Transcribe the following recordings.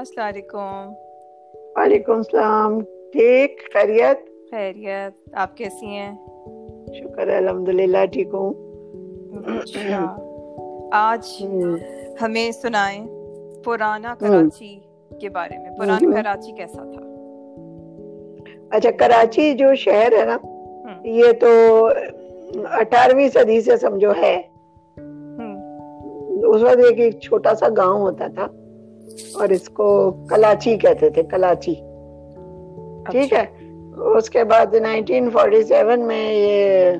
السلام علیکم۔ وعلیکم السلام۔ ٹھیک؟ خیریت؟ خیریت۔ آپ کیسی ہیں؟ شکر ہے الحمد للہ ٹھیک ہوں۔ اچھا۔ آج ہمیں سنائیں پرانا کراچی کے بارے میں۔ پرانا کراچی کیسا تھا؟ اچھا کراچی جو شہر ہے نا یہ تو اٹھارہویں صدی سے سمجھو ہے۔ اس وقت ایک ایک چھوٹا سا گاؤں ہوتا تھا۔ اور اس کو کلاچی کہتے تھے کلاچی۔ ٹھیک ہے۔ اس کے بعد نائنٹین فورٹی سیون میں یہ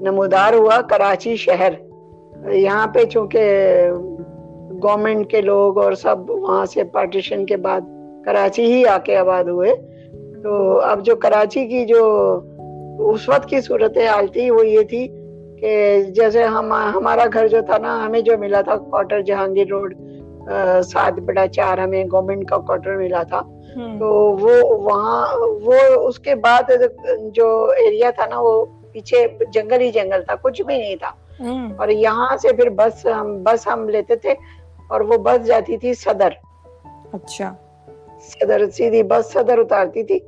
نمودار ہوا کراچی شہر۔ یہاں پہ چونکہ گورنمنٹ کے لوگ اور سب وہاں سے پارٹیشن کے بعد کراچی ہی آ کے آباد ہوئے۔ تو اب جو کراچی کی جو اس وقت کی صورت حال تھی وہ یہ تھی کہ جیسے ہم ہمارا گھر جو تھا نا ہمیں جو ملا تھا کوارٹر جہانگیر روڈ سات بڑا چار ہمیں گورنمنٹ کا کوارٹر ملا تھا۔ تو وہ وہاں وہ اس کے بعد جو ایریا تھا نا وہ پیچھے جنگل ہی جنگل تھا کچھ بھی نہیں تھا۔ اور یہاں سے پھر بس ہم بس ہم لیتے تھے اور وہ بس جاتی تھی صدر۔ اچھا۔ صدر سیدھی بس صدر اتارتی تھی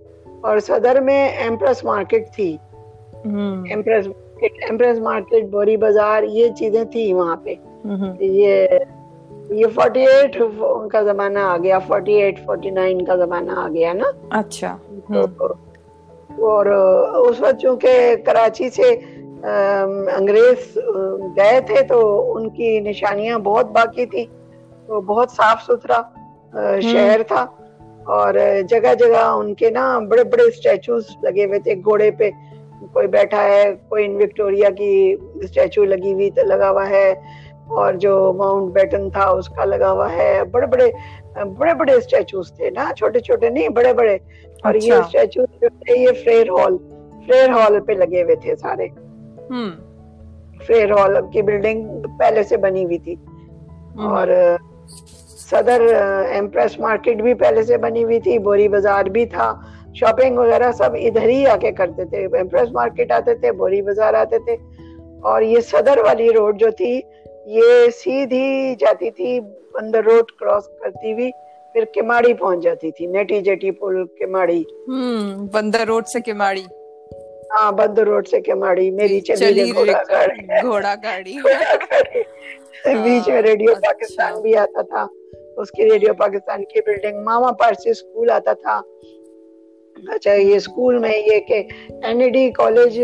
اور صدر میں ایمپریس مارکیٹ تھی۔ Empress empress market Bohri Bazaar یہ چیزیں تھی وہاں پہ۔ یہ یہ فورٹی ایٹ کا زمانہ آ گیا فورٹی ایٹ فورٹی نائن کا زمانہ آ گیا نا۔ اچھا اور اس وقت چونکہ کراچی سے انگریز گئے تھے تو ان کی نشانیاں بہت باقی تھی تو بہت صاف ستھرا شہر تھا۔ اور جگہ جگہ ان کے نا بڑے بڑے اسٹیچوز لگے ہوئے تھے۔ گھوڑے پہ کوئی بیٹھا ہے کوئی وکٹوریا کی اسٹیچو لگی ہوئی لگا ہوا ہے۔ اور جو ماؤنٹ بیٹن تھا اس کا لگا ہوا ہے۔ بڑے بڑے بڑے بڑے اسٹیچوز تھے نا چھوٹے چھوٹے نہیں بڑے بڑے۔ اور یہ اسٹیچو جو تھے یہ فریئر ہال فریئر ہال پہ لگے ہوئے تھے سارے۔ فریئر ہال کی بلڈنگ پہلے سے بنی ہوئی تھی۔ اور صدر ایمپریس مارکیٹ بھی پہلے سے بنی ہوئی تھی بوری بازار بھی تھا۔ شاپنگ وغیرہ سب ادھر ہی آ کے کرتے تھے۔ ایمپریس مارکیٹ آتے تھے بوری بازار آتے تھے۔ اور یہ صدر والی روڈ جو تھی یہ سیدھی جاتی تھی بندر روڈ کراس کرتی ہوئی پھر کماڑی پہنچ جاتی تھی نیٹی جیٹی پل کماڑی بندر روڈ سے کماڑی ہاں بندر روڈ سے کماڑی میری چلی گھوڑا گاڑی۔ بیچ میں ریڈیو پاکستان بھی آتا تھا۔ اس کی ریڈیو پاکستان کی بلڈنگ ماما پارسی اسکول آتا تھا۔ اچھا یہ اسکول میں یہ کہ این ڈی کالج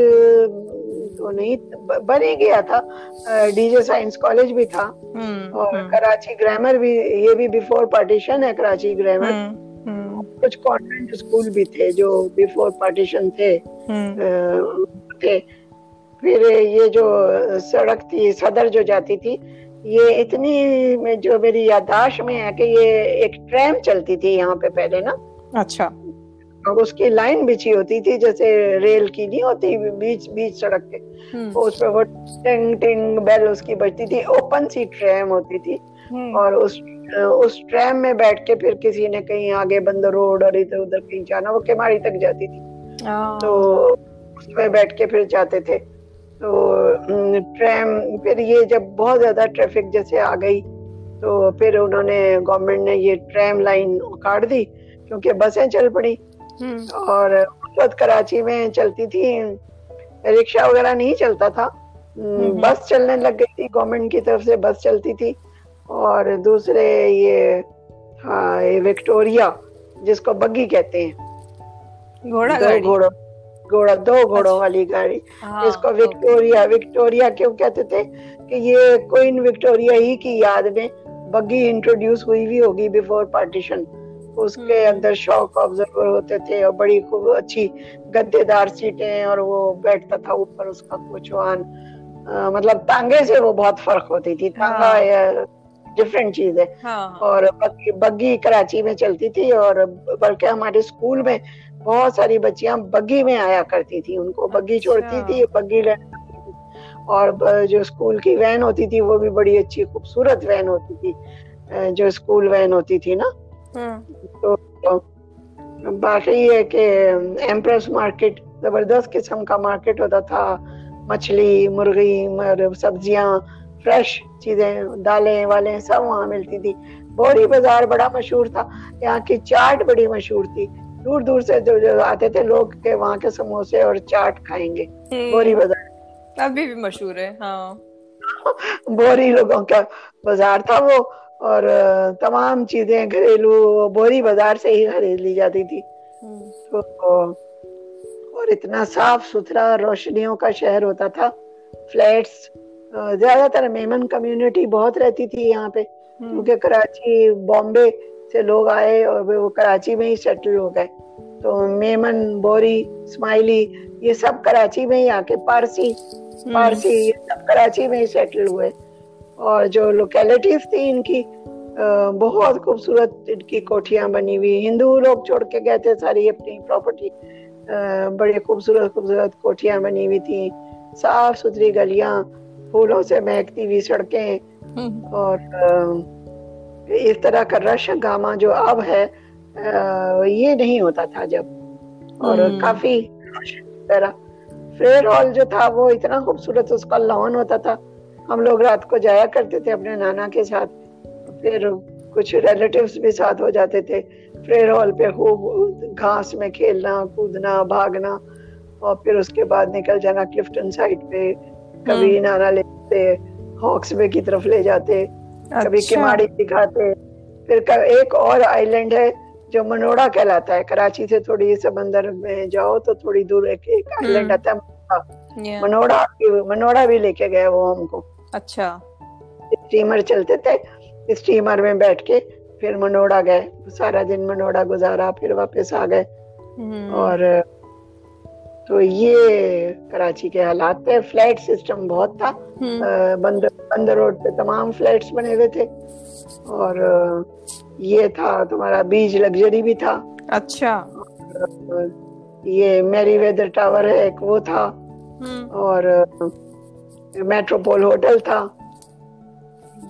تو نہیں بن ہی گیا تھا۔ ڈی جے سائنس کالج بھی تھا۔ اور کراچی گرامر بھی یہ بھی بیفور پارٹیشن ہے کراچی گرامر۔ کچھ کانوینٹ اسکول بھی تھے جو بیفور پارٹیشن تھے۔ پھر یہ جو سڑک تھی صدر جو جاتی تھی یہ اتنی جو میری یادداشت میں ہے کہ یہ ایک ٹرین چلتی تھی یہاں پہ پہلے نا۔ اچھا۔ اس کی لائن بچھی ہوتی تھی جیسے ریل کی نہیں ہوتی بیچ بیچ سڑک کے۔ اس پہ وہ ٹنگ ٹنگ بیل اس کی بجتی تھی اوپن سی ٹریم ہوتی تھی۔ اور اس اس ٹریم میں بیٹھ کے پھر کسی نے کہیں آگے بند روڈ اور ادھر ادھر کہیں جانا وہ کماڑی تک جاتی تھی۔ تو اس میں بیٹھ کے پھر جاتے تھے۔ تو ٹریم پھر یہ جب بہت زیادہ ٹریفک جیسے آ گئی تو پھر انہوں نے گورنمنٹ نے یہ ٹریم لائن کاٹ دی کیونکہ بسیں چل پڑی اور کراچی میں چلتی تھی۔ رکشا وغیرہ نہیں چلتا تھا۔ بس چلنے لگ گئی تھی۔ گورنمنٹ کی طرف سے بس چلتی تھی۔ اور دوسرے یہ ہاں وکٹوریا جس کو بگی کہتے ہیں۔ گھوڑا گھوڑوں گھوڑا دو گھوڑوں والی گاڑی۔ جس کو وکٹوریا وکٹوریا کیوں کہتے تھے؟ کہ یہ کوئن وکٹوریا ہی کی یاد میں بگی انٹروڈیوس ہوئی بھی ہوگی بیفور پارٹیشن اس کے اندر شوق آبزرور ہوتے تھے اور بڑی خوب اچھی گدے دار سیٹیں اور وہ بیٹھتا تھا اوپر اس کا کوچوان۔ مطلب تانگے سے وہ بہت فرق ہوتی تھی۔ تانگا ڈفرینٹ چیز ہے۔ اور بگی کراچی میں چلتی تھی اور بلکہ ہمارے اسکول میں بہت ساری بچیاں بگی میں آیا کرتی تھی۔ ان کو بگی چھوڑتی تھی بگی اور جو اسکول کی وین ہوتی تھی وہ بھی بڑی اچھی خوبصورت وین ہوتی تھی۔ جو اسکول وین ہوتی تھی نا۔ تو باقی یہ کہ ایمپریس مارکیٹ زبردست قسم کا مارکیٹ ہوتا تھا۔ مچھلی مرغی سبزیاں فریش چیزیں دالیں والیں سب وہاں ملتی تھی۔ بوری بازار بڑا مشہور تھا۔ یہاں کی چاٹ بڑی مشہور تھی۔ دور دور سے جو جو آتے تھے لوگ کے وہاں کے سموسے اور چاٹ کھائیں گے۔ بوری بازار۔ ابھی بھی مشہور ہے ہاں۔ بوری لوگوں کا بازار تھا وہ۔ اور تمام چیزیں گھریلو بوری بازار سے ہی خرید لی جاتی تھی۔ اور اتنا صاف ستھرا روشنیوں کا شہر ہوتا تھا۔ فلیٹس زیادہ تر میمن کمیونٹی بہت رہتی تھی یہاں پہ۔ کیونکہ کراچی بامبے سے لوگ آئے اور وہ کراچی میں ہی سیٹل ہو گئے۔ تو میمن بوری اسماعیلی یہ سب کراچی میں ہی آ کے پارسی پارسی یہ سب کراچی میں ہی سیٹل ہوئے۔ اور جو لوکیلٹیز تھی ان کی بہت خوبصورت ان کی کوٹھیاں بنی ہوئی۔ ہندو لوگ چھوڑ کے گئے تھے ساری اپنی پراپرٹی بڑی خوبصورت خوبصورت کوٹھیاں بنی ہوئی تھی صاف ستھری گلیاں پھولوں سے مہکتی ہوئی سڑکیں۔ اور اس طرح کا رش گاما جو اب ہے یہ نہیں ہوتا تھا جب۔ اور کافی فریڈ ہال جو تھا وہ اتنا خوبصورت اس کا لان ہوتا تھا۔ ہم لوگ رات کو جایا کرتے تھے اپنے نانا کے ساتھ پھر کچھ ریلیٹیوز بھی ساتھ ہو جاتے تھے۔ فریڈ ہال پہ خوب گھاس میں کھیلنا کودنا بھاگنا اور پھر اس کے بعد نکل جانا کلفٹن سائڈ پہ۔ کبھی نانا لے جاتے ہاکس بے کی طرف لے جاتے کبھی اچھا۔ کماڑی دکھاتے۔ پھر ایک اور آئی لینڈ ہے جو منوڑا کہلاتا ہے۔ کراچی سے تھوڑی سمندر میں جاؤ تو تھوڑی دور ایک آئی لینڈ آتا ہے منوڑا منوڑا بھی لے کے گئے وہ ہم کو۔ اچھا۔ اسٹیمر چلتے تھے اسٹیمر میں بیٹھ کے پھر منوڑا گئے۔ سارا دن منوڑا گزارا پھر واپس آ گئے۔ اور تو یہ کراچی کے حالات تھے۔ فلیٹ سسٹم بہت تھا۔ بندر روڈ پہ تمام فلیٹس بنے ہوئے تھے۔ اور یہ تھا تمہارا بیچ لگژری بھی تھا۔ اچھا۔ یہ میری ویدر ٹاور ہے ایک وہ تھا۔ اور میٹروپول ہوٹل تھا۔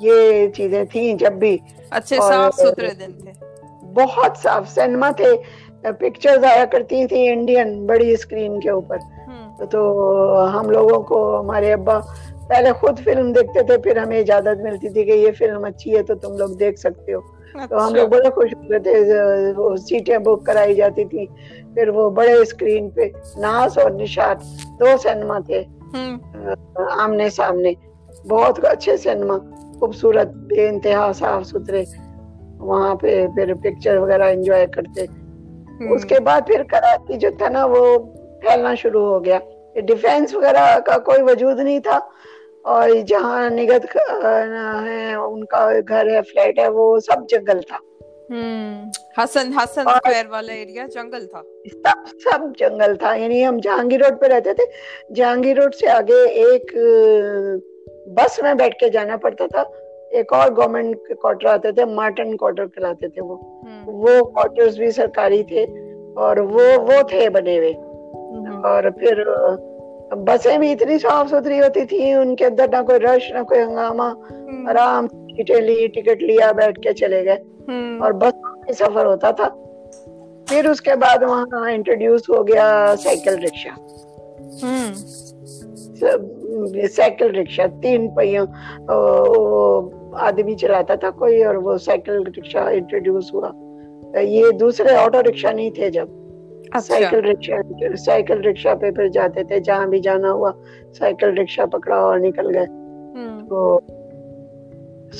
یہ چیزیں تھیں جب بھی۔ اچھے صاف ستھرے دن تھے۔ بہت صاف۔ سینما تھے۔ پکچر آیا کرتی تھی انڈین بڑی اسکرین کے اوپر۔ تو ہم لوگوں کو ہمارے ابا پہلے خود فلم دیکھتے تھے پھر ہمیں اجازت ملتی تھی کہ یہ فلم اچھی ہے تو تم لوگ دیکھ سکتے ہو۔ تو ہم لوگ بڑے خوش ہوتے تھے۔ سیٹیں بک کرائی جاتی تھی پھر وہ بڑے اسکرین پہ ناس اور نشاد دو سینما تھے۔ آمنے سامنے بہت اچھے سینما خوبصورت بے انتہا صاف ستھرے وہاں پہ پھر پکچر وغیرہ انجوائے کرتے۔ اس کے بعد پھر کراچی جو تھا نا وہ پھیلنا شروع ہو گیا۔ ڈیفینس وغیرہ کا کوئی وجود نہیں تھا اور جہاں نگت ہے ان کا گھر ہے فلیٹ ہے وہ سب جنگل تھا۔ حسن حسن اسکوائر والا ایریا جنگل تھا۔ سب سب جنگل تھا۔ یعنی ہم جہانگیر روڈ پہ رہتے تھے۔ جہانگیر روڈ سے آگے ایک بس میں بیٹھ کے جانا پڑتا تھا۔ ایک اور گورنمنٹ کوارٹر آتے تھے۔ مارٹن کوارٹر کہلاتے تھے وہ۔ وہ کوارٹرز بھی سرکاری تھے اور وہ وہ تھے بنے ہوئے۔ اور پھر بسیں بھی اتنی صاف ستھری ہوتی تھی ان کے اندر نہ کوئی رش نہ کوئی ہنگامہ۔ آرام۔ لی ٹکٹ لیا بیٹھ کے چلے گئے۔ اور بس سفر ہوتا تھا۔ پھر اس کے بعد وہاں انٹروڈیوس ہو گیا سائیکل رکشا سائیکل رکشا تین پہیوں آدمی چلاتا تھا کوئی اور وہ سائیکل رکشا انٹروڈیوس ہوا۔ یہ دوسرے آٹو رکشا نہیں تھے جب۔ اچھا۔ سائیکل رکشا سائیکل رکشا پہ پھر جاتے تھے۔ جہاں بھی جانا ہوا سائیکل رکشا پکڑا اور نکل گئے۔ تو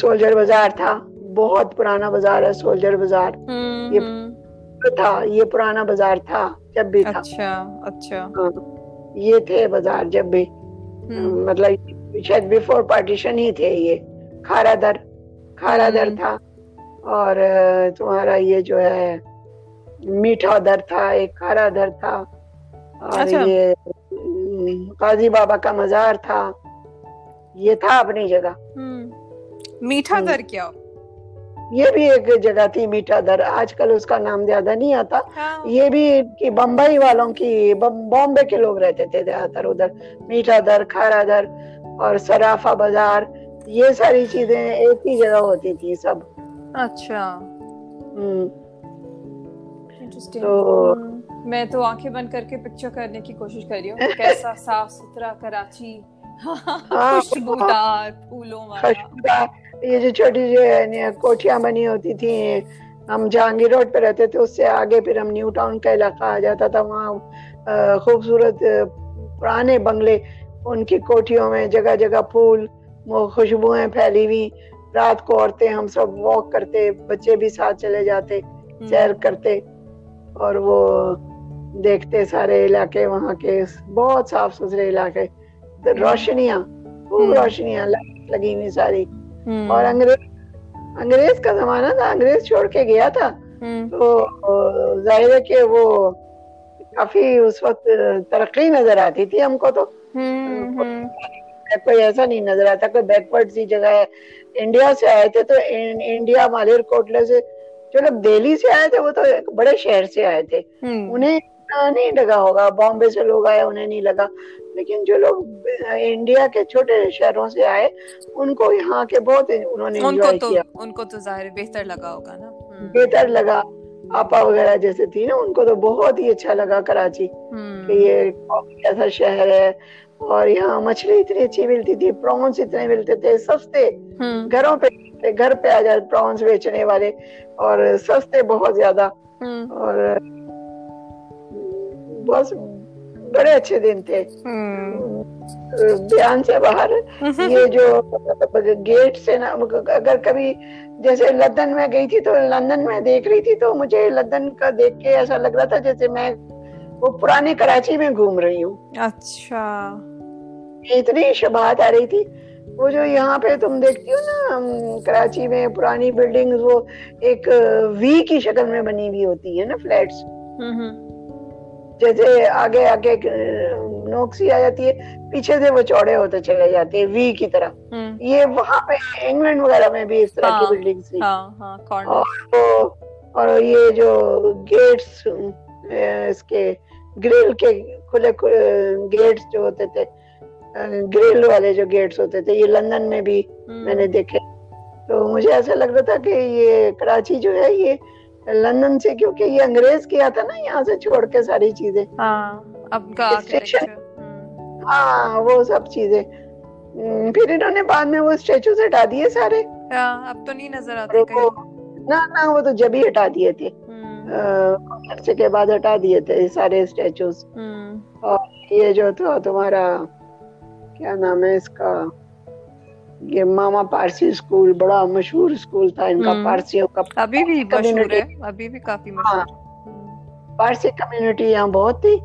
سولجر بازار تھا۔ بہت پرانا بازار ہے سولجر بازار۔ یہ تھا یہ پرانا بازار تھا جب بھی تھا۔ اچھا اچھا۔ ہاں، یہ تھے بازار جب بھی۔ مطلب شاید بفور پارٹیشن ہی تھے یہ۔ کھارا در کھارا در تھا۔ اور تمہارا یہ جو ہے میٹھا در تھا ایک کھارا در تھا۔ اور اچھا۔ یہ قاضی بابا کا مزار تھا۔ یہ تھا اپنی جگہ۔ میٹھا در کیا؟ یہ بھی ایک جگہ تھی میٹھا در۔ آج کل اس کا نام زیادہ نہیں آتا۔ ہاں۔ یہ بھی بمبئی والوں کی بامبے کے لوگ رہتے تھے زیادہ تر۔ ادھر میٹھا در کھارا در اور سرافا بازار یہ ساری چیزیں ایک ہی جگہ ہوتی تھی سب۔ اچھا۔ تو میں تو آنکھیں بند کر کے پکچر کرنے کی کوشش کر رہی ہوں کیسا صاف ستھرا کراچی ہاں، خوشبودار پھولوں والا۔ یہ جو چھوٹی جو کوٹیاں بنی ہوتی تھی ہم جہانگیر روڈ پہ رہتے تھے اس سے آگے پھر ہم نیو ٹاؤن کا علاقہ آ جاتا تھا۔ وہاں خوبصورت پرانے بنگلے ان کی کوٹھیوں میں جگہ جگہ پھول خوشبوئیں پھیلی ہوئی رات کو عورتیں ہم سب واک کرتے بچے بھی ساتھ چلے جاتے سیر کرتے اور وہ دیکھتے سارے علاقے وہاں کے۔ بہت صاف ستھرے علاقے۔ روشنیاں خوب روشنیاں لگی ہوئی ساری۔ اور انگریز انگریز کا زمانہ تھا انگریز چھوڑ کے گیا تھا۔ تو ظاہر ہے کہ وہ کافی اس وقت ترقی نظر آتی تھی ہم کو تو۔ کوئی ایسا نہیں نظر آتا کوئی بیکورڈ سی جگہ ہے۔ انڈیا سے آئے تھے تو انڈیا مالیر کوٹلے سے جو لوگ دہلی سے آئے تھے وہ تو بڑے شہر سے آئے تھے۔ انہیں نہیں لگا ہوگا بامبے سے لوگ آئے انہیں نہیں لگا۔ لیکن جو لوگ انڈیا کے چھوٹے شہروں سے آئے ان کو یہاں کے بہت انہوں نے ان کو تو ظاہر بہتر لگا ہوگا نا۔ بہتر لگا۔ آپا وغیرہ جیسے تھی نا ان کو تو بہت ہی اچھا لگا کراچی۔ کہ یہ ایسا شہر ہے۔ اور یہاں مچھلی اتنی اچھی ملتی تھی پرونس اتنے ملتے تھے سستے۔ گھروں پہ گھر پہ آ جائے پرونس بیچنے والے۔ اور سستے بہت زیادہ۔ اور بہت بڑے اچھے دن تھے۔ بیان سے باہر۔ یہ جو گیٹ سے نا اگر کبھی جیسے لندن میں گئی تھی تو لندن میں دیکھ رہی تھی تو مجھے لندن کا دیکھ کے ایسا لگ رہا تھا جیسے میں وہ پرانے کراچی میں گھوم رہی ہوں۔ اچھا۔ اتنی شبہات آ رہی تھی۔ وہ جو یہاں پہ تم دیکھتی ہو نا کراچی میں پرانی بلڈنگ وہ ایک وی کی شکل میں بنی ہوئی ہوتی ہے نا فلیٹس جیسے آگے آگے نوک سی آ جاتی ہے پیچھے سے وہ چوڑے ہوتے چلے جاتے ہیں وی کی طرح۔ یہ وہاں پہ انگلینڈ وغیرہ میں بھی اس طرح کی بلڈنگ تھی اور یہ جو گیٹس اس کے گریل کے کھلے گیٹس جو ہوتے تھے گریل والے جو گیٹس ہوتے تھے یہ لندن میں بھی میں نے دیکھے۔ تو مجھے ایسا لگ رہا تھا کہ یہ کراچی جو ہے یہ لندن سے کیونکہ یہ انگریز کیا تھا نا یہاں سے چھوڑ کے ساری چیزیں۔ ہاں وہ سب چیزیں۔ پھر انہوں نے بعد میں وہ اسٹیچو ہٹا دیے سارے۔ اب تو نہیں نظر آتے نہ نہ وہ تو جب ہی ہٹا دیے تھے۔ عرصے کے بعد ہٹا دیے تھے سارے اسٹیچوز۔ اور یہ جو تھا تمہارا کیا نام ہے اس کا؟ یہ ماما پارسی اسکول بڑا مشہور اسکول تھا ان کا پارسیوں کا ابھی بھی مشہور ہے ابھی بھی کافی مشہور ہاں، پارسی کمیونٹی یہاں بہت تھی۔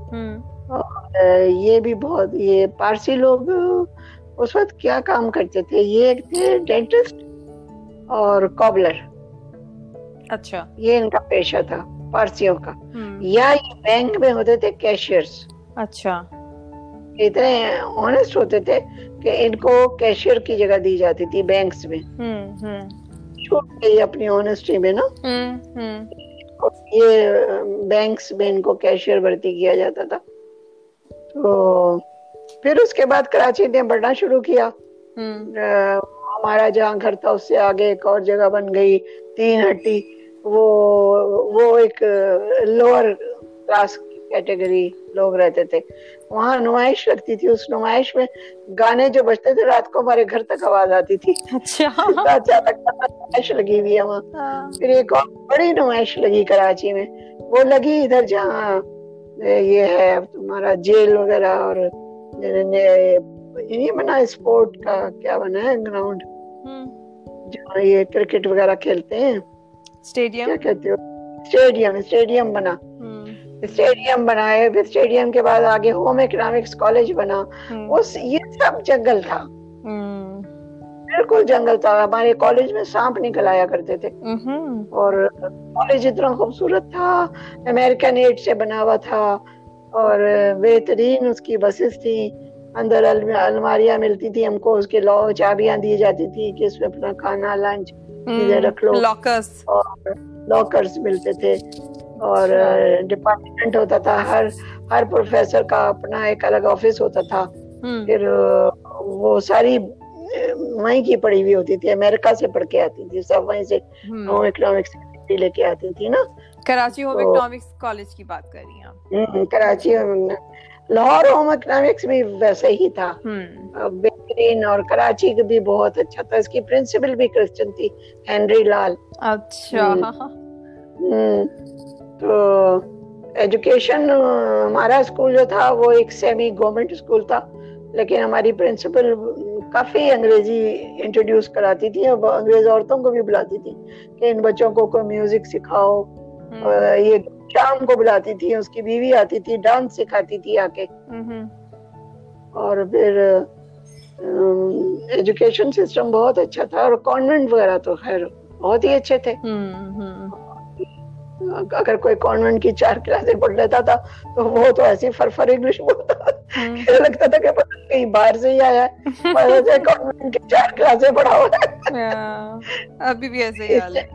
یہ بھی بہت یہ پارسی لوگ اس وقت کیا کام کرتے تھے؟ یہ ایک تھے ڈینٹسٹ اور کوبلر اچھا۔ یہ ان کا پیشہ تھا پارسیوں کا۔ یا یہ بینک میں ہوتے تھے کیشیئرس اچھا۔ اتنے آنےسٹ ہوتے تھے۔ کہ ان کو کیشیئر کی جگہ دی جاتی تھی بینکس میں۔ چھوٹ گئی اپنی آنےسٹی میں نا۔ یہ بینکس میں ان کو کیشیئر بھرتی کیا جاتا تھا۔ تو پھر اس کے بعد کراچی نے بڑھنا شروع کیا۔ ہمارا جہاں گھر تھا اس سے آگے ایک اور جگہ بن گئی تین ہٹی۔ وہ وہ ایک لوور کلاس کیٹیگری لوگ رہتے تھے۔ وہاں نمائش لگتی تھی اس نمائش میں گانے جو بجتے تھے رات کو ہمارے گھر تک آواز آتی تھی۔ اچھا۔ نمائش لگی ہوئی ہے وہاں۔ ہاں۔ پھر ایک اور بڑی نمائش لگی کراچی میں۔ وہ لگی ادھر جہاں یہ ہے تمہارا جیل وغیرہ اور یہ بنا اسپورٹ کا کیا بنا ہے گراؤنڈ۔ جہاں یہ کرکٹ وغیرہ کھیلتے ہیں۔ اسٹیڈیم۔ کیا کہتے ہو؟ اسٹیڈیم اسٹیڈیم بنا۔ اسٹیڈیم بنائے پھر اسٹیڈیم کے بعد آگے ہوم اکنامکس کالج بنا۔ اس یہ سب جنگل تھا۔ بالکل جنگل تھا۔ ہمارے کالج میں سانپ نکل آیا کرتے تھے۔ اور کالج اتنا خوبصورت تھا۔ امریکن ایڈ سے بنا ہوا تھا۔ اور بہترین اس کی بسز تھی اندر الماریاں ملتی تھی ہم کو اس کے لو چابیاں دی جاتی تھی کہ اس میں اپنا کھانا لنچ رکھ لو۔ اور لاکرز ملتے تھے۔ اور ڈپارٹمنٹ ہوتا تھا ہر ہر پروفیسر کا اپنا ایک الگ آفس ہوتا تھا۔ پھر وہ ساری وہیں کی پڑھی ہوئی ہوتی تھی امریکہ سے پڑھ کے آتی تھی سب وہیں سے ہوم اکنامکس لے کے آتی تھی نا۔ کراچی ہوم اکنامکس کالج کی بات کر رہی ہیں کراچی لاہور ہوم اکنامکس بھی ویسے ہی تھا۔ بہترین اور کراچی کا بھی بہت اچھا تھا۔ اس کی پرنسپل بھی کرسچن تھی ہینری لال اچھا۔ تو ایجوکیشن ہمارا اسکول جو تھا وہ ایک سیمی گورنمنٹ اسکول تھا لیکن ہماری پرنسپل کافی انگریزی انٹروڈیوس کراتی تھی اور انگریز عورتوں کو بھی بلاتی تھی کہ ان بچوں کو کوئی میوزک سکھاؤ۔ یہ شام کو بلاتی تھی اس کی بیوی آتی تھی ڈانس سکھاتی تھی آ کے اور پھر ایجوکیشن سسٹم بہت اچھا تھا اور کانوینٹ وغیرہ تو خیر بہت ہی اچھے تھے۔ اگر کوئی کانوینٹ کی چار کلاسیں پڑھ لیتا تھا تو وہ تو ایسی فرفر انگلش بولتا لگتا تھا کہ کہیں باہر سے ہی آیا ہے۔ کانوینٹ کی چار کلاسیں پڑھا ہوا ہے۔ ابھی بھی ایسے ہی حال ہے۔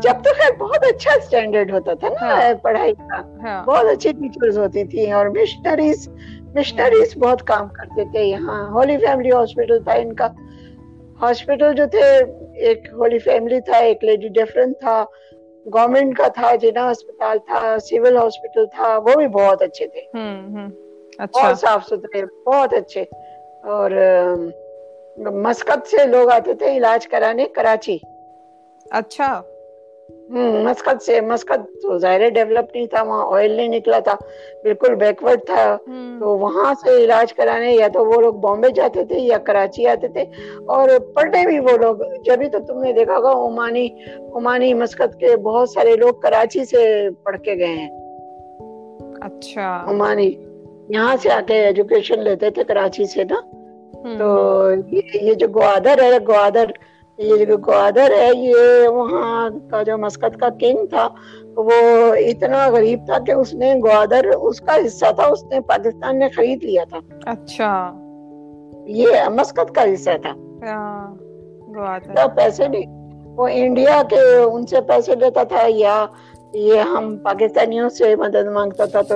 جب تو خیر بہت اچھا اسٹینڈرڈ ہوتا تھا نا پڑھائی کا۔ بہت اچھی ٹیچرز ہوتی تھی اور مشنریز مشنریز بہت کام کرتے تھے۔ یہاں ہولی فیملی ہاسپٹل تھا ان کا۔ ہاسپٹل جو تھے ایک ہولی فیملی تھا ایک لیڈی ڈیفرنٹ تھا گورنمنٹ کا تھا جنا اسپتال تھا سول ہاسپٹل تھا وہ بھی بہت اچھے تھے۔ بہت صاف ستھرے بہت اچھے۔ اور مسقط سے لوگ آتے تھے علاج کرانے کراچی۔ اچھا۔ مسقط سے مسقط تو ظاہر ڈیولپ نہیں تھا وہاں آئل نہیں نکلا تھا بالکل بیکورڈ تھا تو وہاں سے علاج کرانے یا تو وہ لوگ بامبے جاتے تھے یا کراچی آتے تھے اور پڑھنے بھی وہ لوگ جبھی تو تم نے دیکھا ہوگا عمانی عمانی مسقط کے بہت سارے لوگ کراچی سے پڑھ کے گئے ہیں اچھا عمانی یہاں سے آ کے ایجوکیشن لیتے تھے کراچی سے نا تو یہ جو گوادر ہے گوادر یہ جو گوادر ہے یہ وہاں کا جو مسقط کا کنگ تھا وہ اتنا غریب تھا کہ اس نے گوادر اس کا حصہ تھا اس نے پاکستان نے خرید لیا تھا۔ اچھا۔ یہ مسقط کا حصہ تھا۔ گوادر۔ پیسے نہیں وہ انڈیا کے ان سے پیسے لیتا تھا یا یہ ہم پاکستانیوں سے مدد مانگتا تھا تو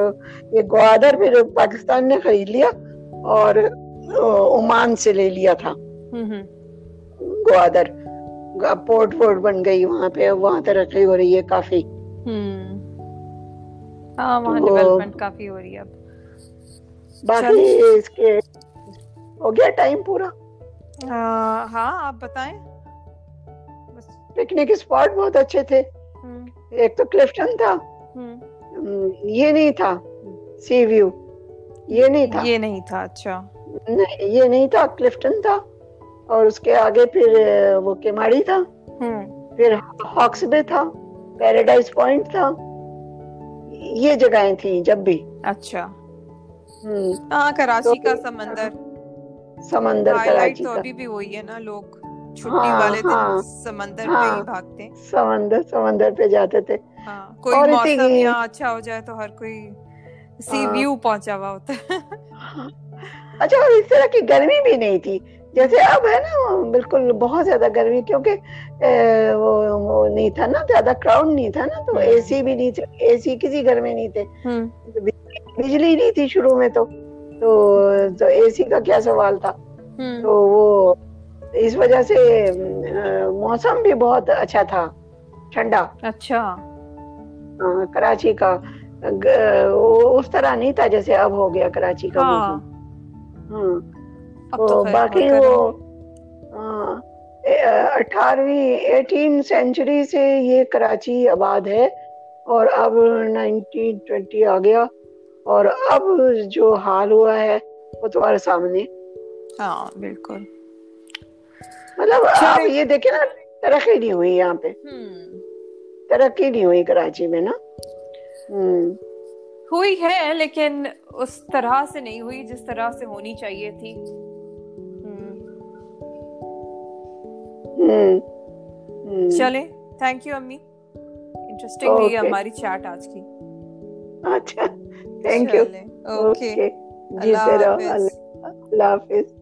یہ گوادر پھر پاکستان نے خرید لیا اور عمان سے لے لیا تھا۔ گوادر پورٹ پورٹ بن گئی وہاں پہ وہاں ترقی ہو رہی ہے کافی۔ ہاں وہاں ڈیولپمنٹ کافی ہو رہی ہے اب۔ باقی اس کے ہو گیا ٹائم پورا؟ ہاں آپ بتائیں۔ پکنک اسپاٹ بہت اچھے تھے۔ ایک تو کلفٹن تھا۔ یہ نہیں تھا۔ Sea view. یہ نہیں تھا۔ یہ نہیں تھا اچھا۔ یہ نہیں تھا کلفٹن تھا۔ اور اس کے آگے پھر وہ کیماڑی تھا۔ پھر ہاکس بے تھا پیراڈائز پوائنٹ تھا۔ یہ جگہیں تھیں جب بھی۔ اچھا۔ ہاں کراچی کا سمندر۔ سمندر کراچی کا۔ ابھی بھی وہی ہے نا لوگ چھٹی والے دن سمندر پہ ہی بھاگتے سمندر سمندر پہ جاتے تھے۔ کوئی موسم یہاں اچھا ہو جائے تو ہر کوئی سی ویو پہنچا ہوا ہوتا۔ ہے اچھا اور اس طرح کی گرمی بھی نہیں تھی۔ جیسے اب ہے نا بالکل بہت زیادہ گرمی کیونکہ وہ نہیں تھا نا زیادہ کراؤڈ نہیں تھا نا تو اے سی بھی نہیں تھے اے سی کسی گھر میں نہیں تھے۔ بجلی نہیں تھی شروع میں تو تو اے سی کا کیا سوال تھا؟ تو وہ اس وجہ سے موسم بھی بہت اچھا تھا ٹھنڈا۔ اچھا۔ کراچی کا اس طرح نہیں تھا جیسے اب ہو گیا کراچی کا موسم۔ ہاں۔ باقی وہ اٹھارہویں ایٹین سینچری سے یہ کراچی آباد ہے اور اب نائنٹین ٹوینٹی آ گیا اور اب جو حال ہوا ہے وہ تمہارے سامنے۔ ہاں بالکل۔ مطلب آپ یہ دیکھیں نا ترقی نہیں ہوئی یہاں پہ۔ ترقی نہیں ہوئی کراچی میں نا۔ ہوئی ہے لیکن اس طرح سے نہیں ہوئی جس طرح سے ہونی چاہیے تھی۔ چلے تھینک یو امی انٹرسٹنگ رہی ہماری چیٹ آج کی اچھا تھینک یو اوکے اللہ حافظ اللہ حافظ